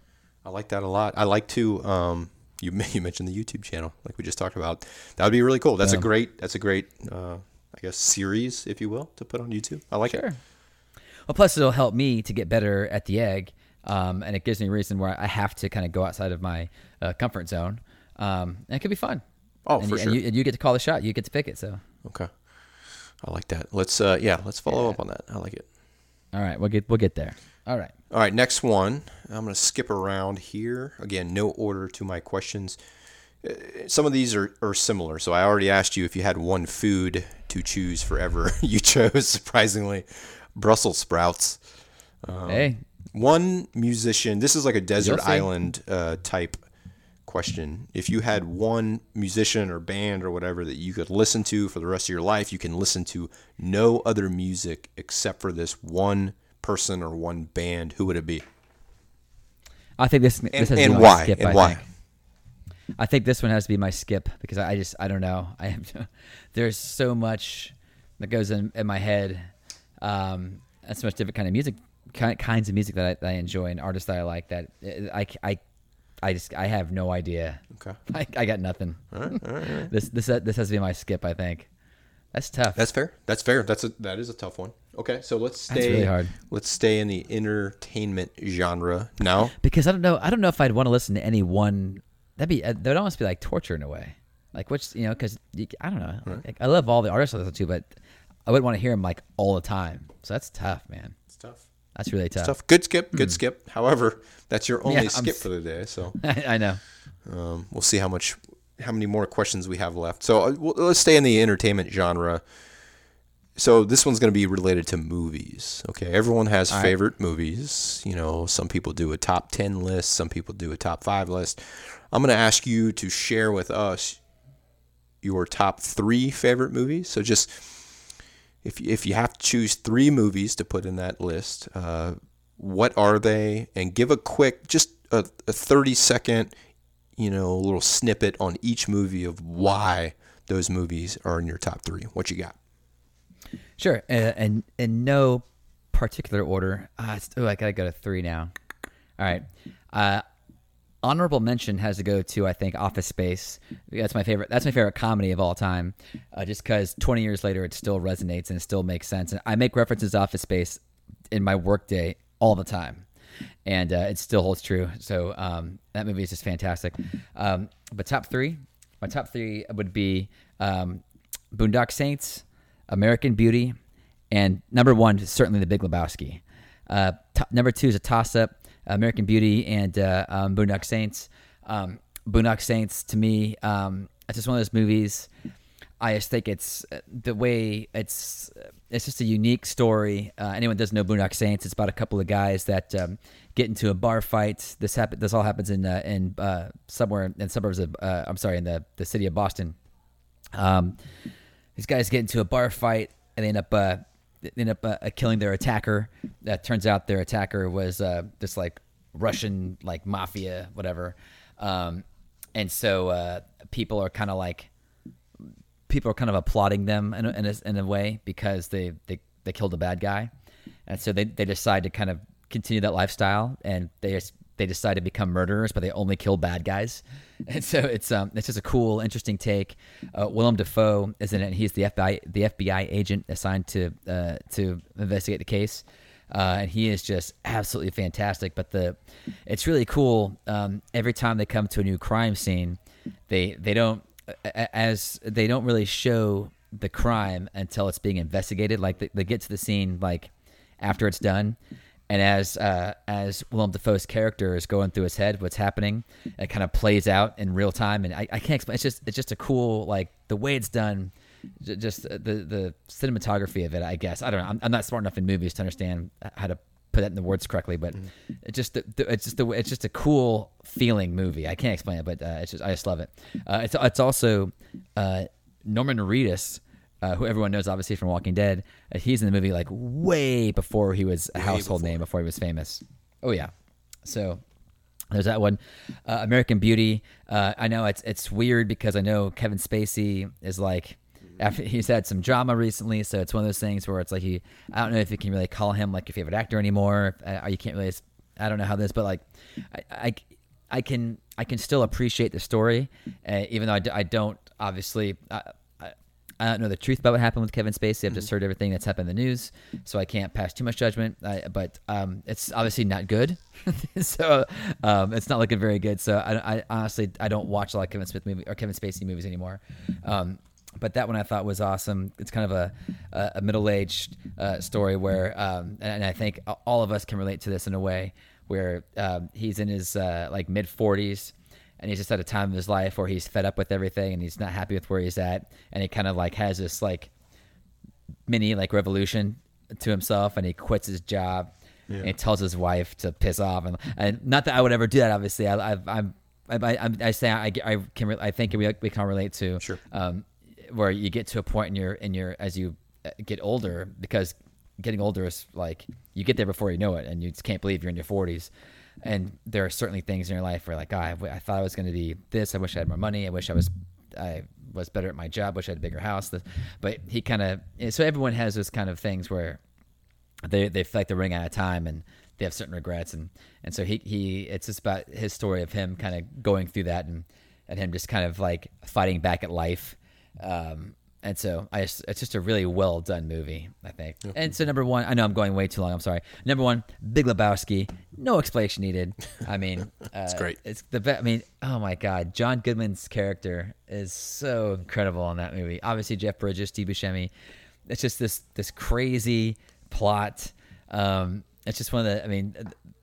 Speaker 2: I like that a lot. I like to. Um, you you mentioned the YouTube channel, like we just talked about. That would be really cool. That's a great. That's a great. Uh, I guess series, if you will, to put on YouTube. I like it.
Speaker 1: Well, plus it'll help me to get better at the egg, um, and it gives me a reason where I have to kind of go outside of my uh, comfort zone. Um, and it could be fun.
Speaker 2: Oh,
Speaker 1: and
Speaker 2: for
Speaker 1: you,
Speaker 2: sure.
Speaker 1: And you, and you get to call the shot. You get to pick it. So,
Speaker 2: Okay. I like that. Let's uh yeah, let's follow up on that. I like it.
Speaker 1: all right, we'll get we'll get there. All right.
Speaker 2: All right, next one. I'm going to skip around here. Again, no order to my questions. Uh, Some of these are, are similar. So I already asked you if you had one food to choose forever. you chose, surprisingly, Brussels sprouts.
Speaker 1: hey,
Speaker 2: One musician, this is like a desert island uh, type question. If you had one musician or band or whatever that you could listen to for the rest of your life, you can listen to no other music except for this one person or one band, who would it be?
Speaker 1: I think this this
Speaker 2: And,
Speaker 1: has to be
Speaker 2: and
Speaker 1: my
Speaker 2: why?
Speaker 1: skip,
Speaker 2: and
Speaker 1: I
Speaker 2: why?
Speaker 1: think. I think this one has to be my skip because I just I don't know. I have there's so much that goes in, in my head. Um, and so much different kind of music, ki- kinds of music that I, that I enjoy and artists that I like. That uh, I, I, I just I have no idea.
Speaker 2: Okay.
Speaker 1: I, I got nothing. This this this has to be my skip. I think that's tough.
Speaker 2: That's fair. That's fair. That's a that is a tough one. Okay, so let's stay.
Speaker 1: That's really hard.
Speaker 2: Let's stay in the entertainment genre now.
Speaker 1: because I don't know. I don't know if I'd want to listen to any one. That'd be uh, that would almost be like torture in a way. Like which you know, because I don't know. Like, I love all the artists I listen to, but I wouldn't want to hear them like all the time. So that's tough, man.
Speaker 2: It's tough.
Speaker 1: That's really tough.
Speaker 2: Tough. Good skip. Good skip. However, that's your only.
Speaker 1: Yeah, I'm
Speaker 2: skip for the day. So
Speaker 1: I know.
Speaker 2: um, we'll see how much, how many more questions we have left. So uh, let's stay in the entertainment genre. So this one's going to be related to movies. Okay, everyone has
Speaker 1: right.
Speaker 2: favorite movies. You know, some people do a top ten list. Some people do a top five list. I'm going to ask you to share with us your top three favorite movies. So just if if you have to choose three movies to put in that list, uh, what are they? And give a quick, just a, a 30 second, you know, a little snippet on each movie of why those movies are in your top three. What you got?
Speaker 1: Sure, uh, and in no particular order. Uh, oh, I gotta go to three now. All right. Uh, honorable mention has to go to I think Office Space. That's my favorite. That's my favorite comedy of all time. Uh, just because 20 years later it still resonates and it still makes sense. And I make references to Office Space in my workday all the time, and uh, it still holds true. So um, that movie is just fantastic. Um, but top three, my top three would be um, Boondock Saints, American Beauty, and number one is certainly The Big Lebowski. Uh, number two is a toss-up: American Beauty and uh, um, Boondock Saints. Um, Boondock Saints to me, um, it's just one of those movies. I just think it's uh, the way it's it's just a unique story. Uh, anyone doesn't know Boondock Saints? It's about a couple of guys that um, get into a bar fight. This happen. This all happens in uh, in uh, somewhere in suburbs of uh, I'm sorry in the the city of Boston. Um, these guys get into a bar fight and they end up uh, end up uh, killing their attacker. That turns out their attacker was this like Russian like mafia whatever, um, and so people are kind of like people are kind of applauding them in a, in a, in a way because they, they they killed a bad guy, and so they they decide to kind of continue that lifestyle and they they decide to become murderers, but they only kill bad guys. And so it's um it's just a cool, interesting take. Uh, Willem Dafoe is in it. He's the FBI the FBI agent assigned to uh, to investigate the case. Uh, and he is just absolutely fantastic. But the it's really cool. Um, every time they come to a new crime scene, they they don't as they don't really show the crime until it's being investigated. Like they, they get to the scene like after it's done, and as uh, as Willem Dafoe's character is going through his head, what's happening, it kind of plays out in real time. And I, I can't explain. It's just it's just a cool like the way it's done. Just the the cinematography of it, I guess. I don't know. I'm, I'm not smart enough in movies to understand how to put that in the words correctly, but it just the, the, it's just the it's just a cool feeling movie. I can't explain it, but uh, it's just I just love it. Uh, it's it's also uh, Norman Reedus, uh, who everyone knows obviously from Walking Dead. Uh, he's in the movie like way before he was a household name, before he was famous. Oh yeah, so there's that one. Uh, American Beauty. Uh, I know it's it's weird because I know Kevin Spacey is like after he's had some drama recently, so it's one of those things where it's like he I don't know if you can really call him like your favorite actor anymore. Uh, you can't really. I don't know how this, but like I I, I can I can still appreciate the story, uh, even though I, d- I don't obviously. I, I, don't know the truth about what happened with Kevin Spacey. I've
Speaker 2: Mm-hmm.
Speaker 1: just heard everything that's happened in the news, so I can't pass too much judgment. I, but um, it's obviously not good, so um, it's not looking very good. So I, I honestly I don't watch a lot of Kevin Smith movie or Kevin Spacey movies anymore. Um, but that one I thought was awesome. It's kind of a, a, a middle-aged uh, story where, um, and, I think all of us can relate to this in a way where um, he's in his uh, like mid 40s and he's just at a time of his life where he's fed up with everything and he's not happy with where he's at and he kind of like has this like mini like revolution to himself and he quits his job and he tells his wife to piss off and, and not that I would ever do that obviously I, I've, I'm I, I, I say I, I can I think we, we can relate to
Speaker 2: Sure.
Speaker 1: um, where you get to a point in your in your as you uh, get older because getting older is like you get there before you know it and you just can't believe you're in your 40s and there are certainly things in your life where like oh, I, I thought I was going to be this. I wish I had more money. I wish I was I was better at my job. Wish I had a bigger house. But he kind of so everyone has those kind of things where they they feel like they're running out of time and they have certain regrets and and so he he it's just about his story of him kind of going through that and and him just kind of like fighting back at life um and so I just, it's just a really well done movie, I think. And so number one, I know I'm going way too long. I'm sorry. Number one, Big Lebowski. No explanation needed. I mean, uh,
Speaker 2: great.
Speaker 1: It's the best. I mean, oh my God, John Goodman's character is so incredible in that movie. Obviously, Jeff Bridges, Steve Buscemi. It's just this this crazy plot. Um, it's just one of the. I mean,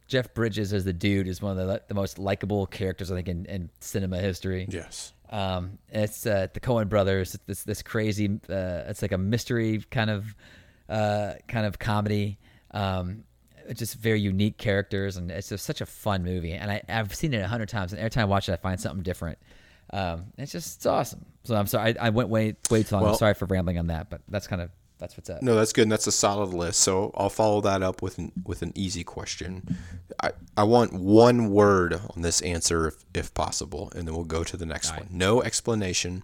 Speaker 1: Jeff Bridges as the dude is one of the the most likable characters I think in, in cinema history.
Speaker 2: Yes.
Speaker 1: Um, it's uh, the Coen brothers. It's this this crazy. Uh, it's like a mystery kind of uh, kind of comedy. Um, just very unique characters, and it's just such a fun movie. And I, I've seen it a hundred times, and every time I watch it, I find something different. Um, it's just it's awesome. So I'm sorry, I, I went way way too long.
Speaker 2: Well-
Speaker 1: I'm sorry for rambling on that, but that's kind of that's what's up.
Speaker 2: No, that's good. And that's a solid list. So I'll follow that up with an, with an easy question. I, I want one word on this answer if, if possible, and then we'll go to the next one. No explanation.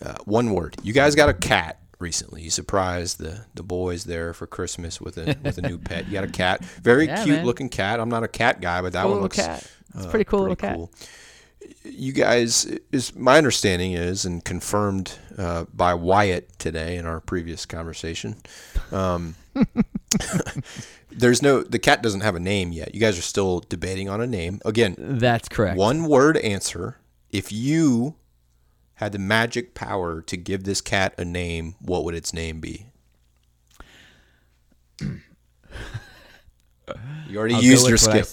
Speaker 2: Uh, one word. You guys got a cat recently. You surprised the, the boys there for Christmas with a with a new pet. You got a cat. Very
Speaker 1: Yeah,
Speaker 2: cute
Speaker 1: man.
Speaker 2: looking cat. I'm not a cat guy, but that
Speaker 1: Cool
Speaker 2: one looks
Speaker 1: cat. It's
Speaker 2: uh,
Speaker 1: pretty cool little cat.
Speaker 2: You guys is my understanding is and confirmed uh, by Wyatt today in our previous conversation. Um, there's no the cat doesn't have a name yet. You guys are still debating on a name. Again,
Speaker 1: That's correct.
Speaker 2: one word answer. If you had the magic power to give this cat a name, what would its name be? You already
Speaker 1: I'll
Speaker 2: used your skip.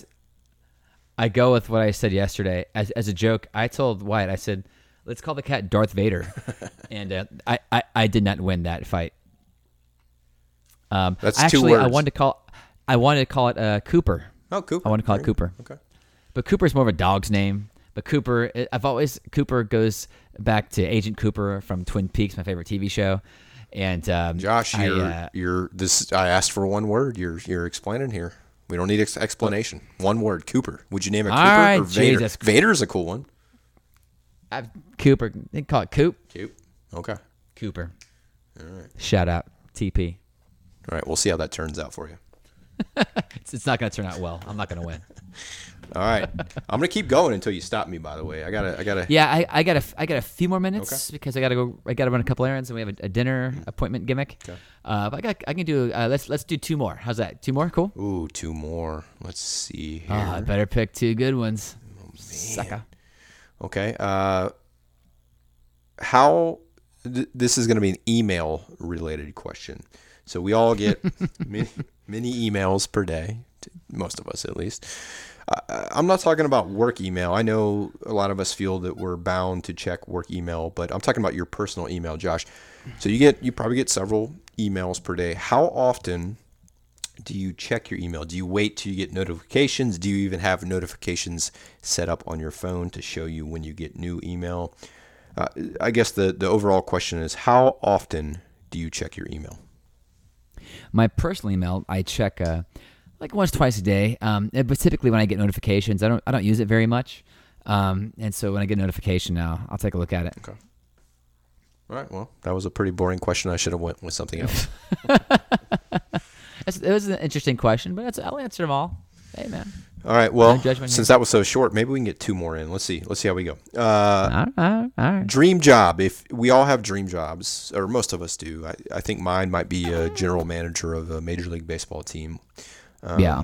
Speaker 1: I go with what I said yesterday as, as a joke. I told Wyatt, I said, "Let's call the cat Darth Vader," and uh, I, I I did not win that fight. Um,
Speaker 2: That's two
Speaker 1: actually I wanted to call I wanted to call it uh, Cooper.
Speaker 2: Oh, Cooper.
Speaker 1: I want to call it Cooper.
Speaker 2: Okay.
Speaker 1: But Cooper's more of a dog's name. But Cooper, I've always Cooper goes back to Agent Cooper from Twin Peaks, my favorite TV show. And um,
Speaker 2: Josh,
Speaker 1: I,
Speaker 2: you're,
Speaker 1: uh,
Speaker 2: you're this. I asked for one word. You're you're explaining here. We don't need ex- explanation. One word. Cooper. Would you name it
Speaker 1: All
Speaker 2: Cooper
Speaker 1: right,
Speaker 2: or Vader?
Speaker 1: Jesus.
Speaker 2: Vader's a cool one.
Speaker 1: I, Cooper, they call it Coop.
Speaker 2: Coop. Okay.
Speaker 1: Cooper. All right. Shout out TP.
Speaker 2: All right. We'll see how that turns out for you.
Speaker 1: It's, it's not going to turn out well. I'm not going to win.
Speaker 2: All right. I'm gonna keep going until you stop me. By the way, I gotta. I gotta.
Speaker 1: Yeah, I, I got a I got a few more minutes because I got to go. I got to run a couple errands and we have a, a dinner appointment gimmick.
Speaker 2: Okay.
Speaker 1: Uh, but I got I can do. Uh, let's let's do two more. How's that? Two more, cool.
Speaker 2: Ooh, two more. Let's see here.
Speaker 1: Oh, I better pick two good ones. Sucker.
Speaker 2: Okay. Uh, how? Th- this is gonna be an email related question. So we all get many, many emails per day. Most of us, at least. I'm not talking about work email. I know a lot of us feel that we're bound to check work email, but I'm talking about your personal email, Josh. So you get you probably get several emails per day. How often do you check your email? Do you wait till you get notifications? Do you even have notifications set up on your phone to show you when you get new email? Uh, I guess the the overall question is how often do you check your email?
Speaker 1: My personal email, I check uh, like once, twice a day. Um, but typically when I get notifications, I don't I don't use it very much. Um, and so when I get a notification now, I'll take a look at it.
Speaker 2: Okay. All right. Well, that was a pretty boring question. I should have went with something else.
Speaker 1: It was an interesting question, but I'll answer them all. Hey man,
Speaker 2: All right. Well, since that was so short, maybe we can get two more in. Let's see. Let's see how we go. Uh,
Speaker 1: All right, all right, all right.
Speaker 2: dream job. If we all have dream jobs, or most of us do. I, I think mine might be a general manager of a major league baseball team. Um,
Speaker 1: yeah.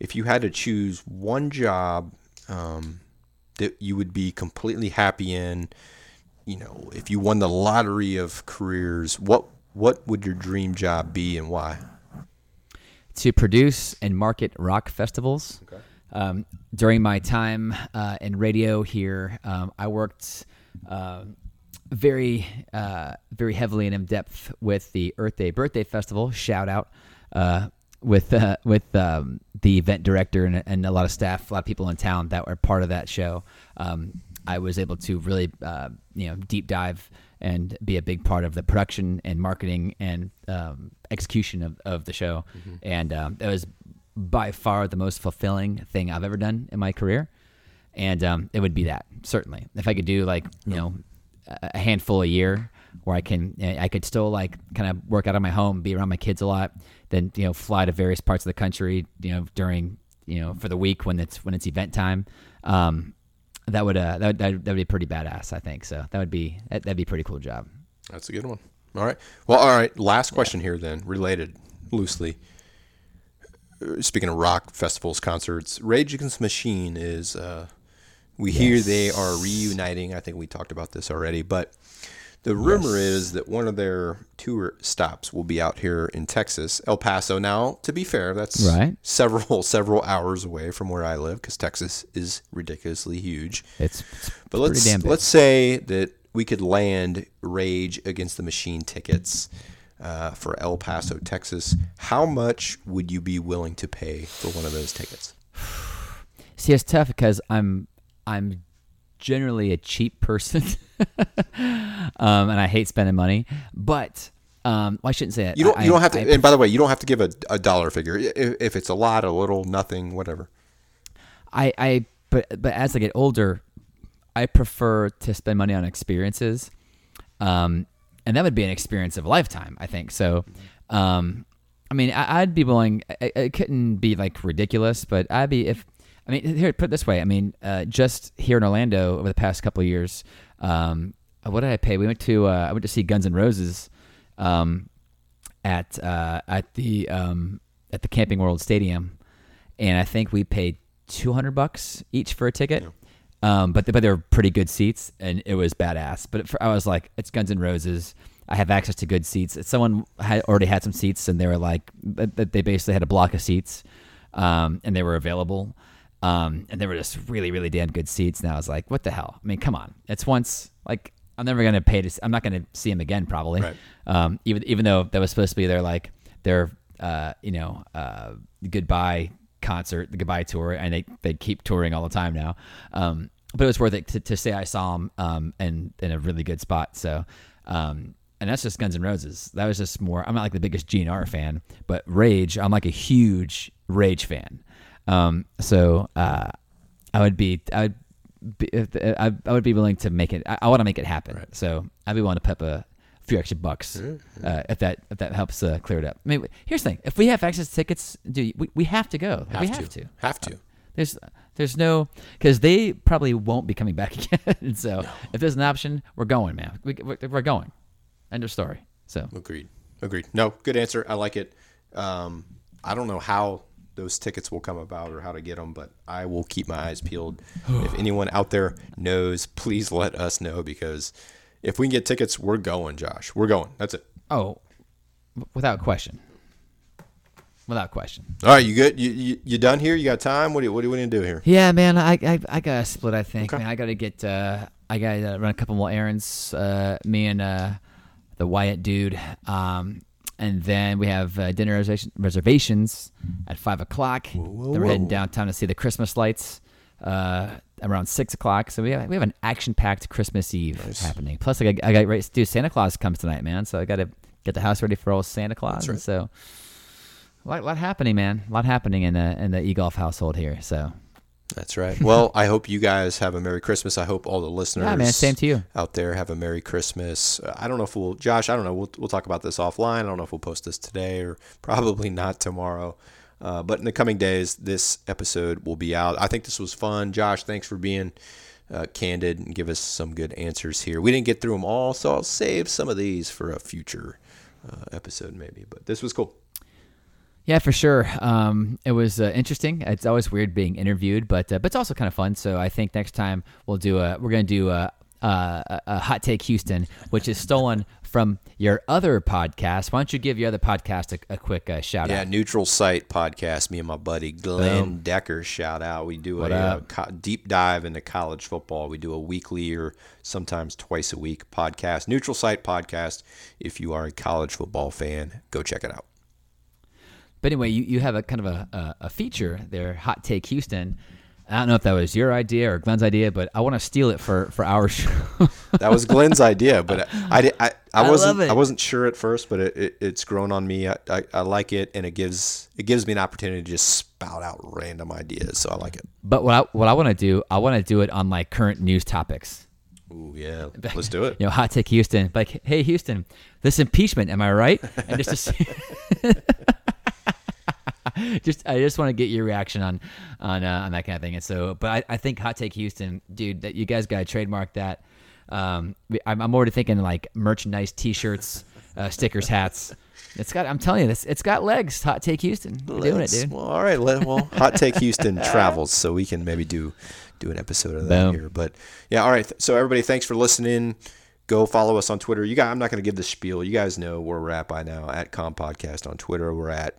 Speaker 2: If you had to choose one job um, that you would be completely happy in, you know, if you won the lottery of careers, what what would your dream job be and why?
Speaker 1: to produce and market rock festivals. Um, during my time uh, in radio here, um, I worked uh, very, uh, very heavily and in depth with the Earth Day Birthday Festival. Shout out uh, with uh, with um, the event director and, and a lot of staff, a lot of people in town that were part of that show. Um, I was able to really, uh, you know, deep dive and be a big part of the production and marketing and um, execution of, of the show. And um, it was by far the most fulfilling thing I've ever done in my career. And um, it would be that certainly if I could do like you know a a handful a year where I can I could still like kind of work out of my home, be around my kids a lot, then you know fly to various parts of the country, you know during you know for the week when it's when it's event time. Um, that would uh that would, that would be pretty badass, I think. So that would be that, that'd be a pretty cool job.
Speaker 2: That's a good one. All right. Well, all right. Last question here, then, related loosely. Uh, Speaking of rock festivals, concerts, Rage Against the Machine is. Uh, we hear they are reuniting. I think we talked about this already, but the rumor is that one of their tour stops will be out here in Texas, El Paso. Now, to be fair, that's
Speaker 1: Right.
Speaker 2: several several hours away from where I live because Texas is ridiculously huge.
Speaker 1: It's, it's
Speaker 2: But
Speaker 1: pretty
Speaker 2: let's
Speaker 1: damn big.
Speaker 2: let's say that we could land Rage Against the Machine tickets uh, for El Paso, Texas. How much would you be willing to pay for one of those tickets?
Speaker 1: See, it's tough because I'm I'm generally a cheap person, um, and I hate spending money. But um, well, I shouldn't say that.
Speaker 2: You don't.
Speaker 1: I,
Speaker 2: you don't have to.
Speaker 1: I,
Speaker 2: and by the way, you don't have to give a, a dollar figure. If, if it's a lot, a little, nothing, whatever.
Speaker 1: I, I but but as I get older, I prefer to spend money on experiences, um, and that would be an experience of a lifetime. I think so. Um, I mean, I, I'd be willing. I- I- It couldn't be like ridiculous, but I'd be if. I mean, here put it this way. I mean, uh, just here in Orlando over the past couple of years, um, what did I pay? We went to uh, I went to see Guns N' Roses. Um, at uh, at the um, at the Camping World Stadium, and I think we paid two hundred bucks each for a ticket. Um, but but they were pretty good seats, and it was badass. But for, I was like, it's Guns N' Roses. I have access to good seats. Someone had already had some seats, and they were like, th- th- they basically had a block of seats, um, and they were available. Um, and they were just really, really damn good seats. And I was like, what the hell? I mean, come on. It's once like I'm never gonna pay to. I'm not gonna see him again, probably.
Speaker 2: Right.
Speaker 1: Um, even even though that was supposed to be their like their uh, you know uh, goodbye concert, the goodbye tour, and they they keep touring all the time now. Um, but it was worth it to, to say I saw them um, in in a really good spot. So. Um, and that's just Guns N' Roses. That was just more. I'm not like the biggest GNR fan, but Rage. I'm like a huge Rage fan. Um, so uh, I would be, I would, be, I, I would be willing to make it. I, I want to make it happen. So I'd be willing to put a few extra bucks uh, if that if that helps uh, clear it up. I mean, here's the thing: if we have access to tickets, dude, we, we have to go. we have to.
Speaker 2: Have to.
Speaker 1: There's there's no because they probably won't be coming back again. so if there's an option, we're going, man. We, we're, we're going. End of story. So
Speaker 2: Agreed. Agreed. No, good answer. I like it. Um, I don't know how those tickets will come about or how to get them, but I will keep my eyes peeled. if anyone out there knows, please let us know because if we can get tickets, we're going, Josh. We're going. That's it.
Speaker 1: oh, without question. Without question.
Speaker 2: All right, you good? You you, you done here? You got time? What do you, what do you want to do here?
Speaker 1: Yeah, man, I I, I got to split. I think,
Speaker 2: Okay.
Speaker 1: man, I got to get. Uh, I got to run a couple more errands. Uh, me and uh, the Wyatt dude, um, and then we have uh, dinner reservation, reservations at five o'clock. then we're heading
Speaker 2: whoa.
Speaker 1: downtown to see the Christmas lights uh, around six o'clock. So we have, we have an action packed Christmas Eve happening. Plus, I got, I got do Santa Claus comes tonight, man. So I got to get the house ready for old Santa Claus.
Speaker 2: right.
Speaker 1: So. A lot, lot happening, man. A lot happening in the in the e golf household here. So
Speaker 2: That's right. Well, I hope you guys have a Merry Christmas. I hope all the listeners
Speaker 1: Yeah, man, same to you.
Speaker 2: out there have a Merry Christmas. Uh, I don't know if we'll, Josh, I don't know. We'll, we'll talk about this offline. I don't know if we'll post this today or probably not tomorrow. Uh, but in the coming days, this episode will be out. I think this was fun. Josh, thanks for being uh, candid and give us some good answers here. We didn't get through them all, so I'll save some of these for a future uh, episode, maybe. But this was cool.
Speaker 1: Yeah, for sure. Um, it was uh, interesting. It's always weird being interviewed, but uh, but it's also kind of fun. So I think next time we'll do a we're gonna do a, a, a hot take Houston, which is stolen from your other podcast. Why don't you give your other podcast a, a quick uh, shout
Speaker 2: Yeah,
Speaker 1: out?
Speaker 2: Yeah, Neutral Site podcast. Me and my buddy Glenn Decker shout out. We do a, uh, co- deep dive into college football. We do a weekly or sometimes twice a week podcast. Neutral Site podcast. If you are a college football fan, go check it out.
Speaker 1: But anyway, you, you have a kind of a, a, a feature there, Hot Take Houston. I don't know if that was your idea or Glenn's idea, but I want to steal it for, for our show.
Speaker 2: That was Glenn's idea, but I, I, I, I wasn't
Speaker 1: love it.
Speaker 2: I wasn't sure at first, but it, it, it's grown on me. I, I, I like it, and it gives it gives me an opportunity to just spout out random ideas. So I like it.
Speaker 1: but what I, what I want to do, I want to do it on like current news topics.
Speaker 2: Ooh yeah, let's do it.
Speaker 1: You know, Hot Take Houston. Like, hey, Houston, this impeachment, am I right? And just to see. just I just want to get your reaction on on uh, on that kind of thing. And so, but I, I think Hot Take Houston, dude, that you guys got to trademark that. Um, I'm, I'm already thinking like merchandise, T-shirts, uh, stickers, hats. It's got. I'm telling you, this. It's got legs. Hot Take Houston, We're doing it, dude.
Speaker 2: Well, all right. Let, well, Hot Take Houston travels, so we can maybe do do an episode of that
Speaker 1: Boom.
Speaker 2: here. But yeah, all right. So everybody, thanks for listening. Go follow us on Twitter. You guys, I'm not going to give the spiel. You guys know where we're at by now. At Com Podcast on Twitter. We're at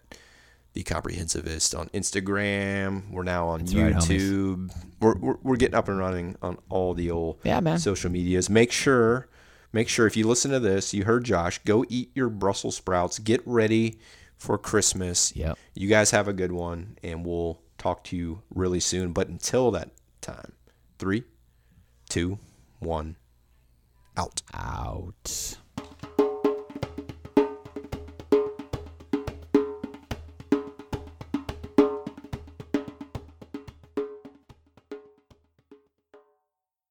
Speaker 2: the Comprehensivist on Instagram. We're now on
Speaker 1: right, homies.
Speaker 2: YouTube. we're, we're we're getting up and running on all the old
Speaker 1: Yeah, man.
Speaker 2: social medias. Make sure, make sure if you listen to this, you heard Josh. Go eat your Brussels sprouts. Get ready for Christmas.
Speaker 1: Yep.
Speaker 2: You guys have a good one, and we'll talk to you really soon. But until that time, three, two, one, out.
Speaker 1: Out.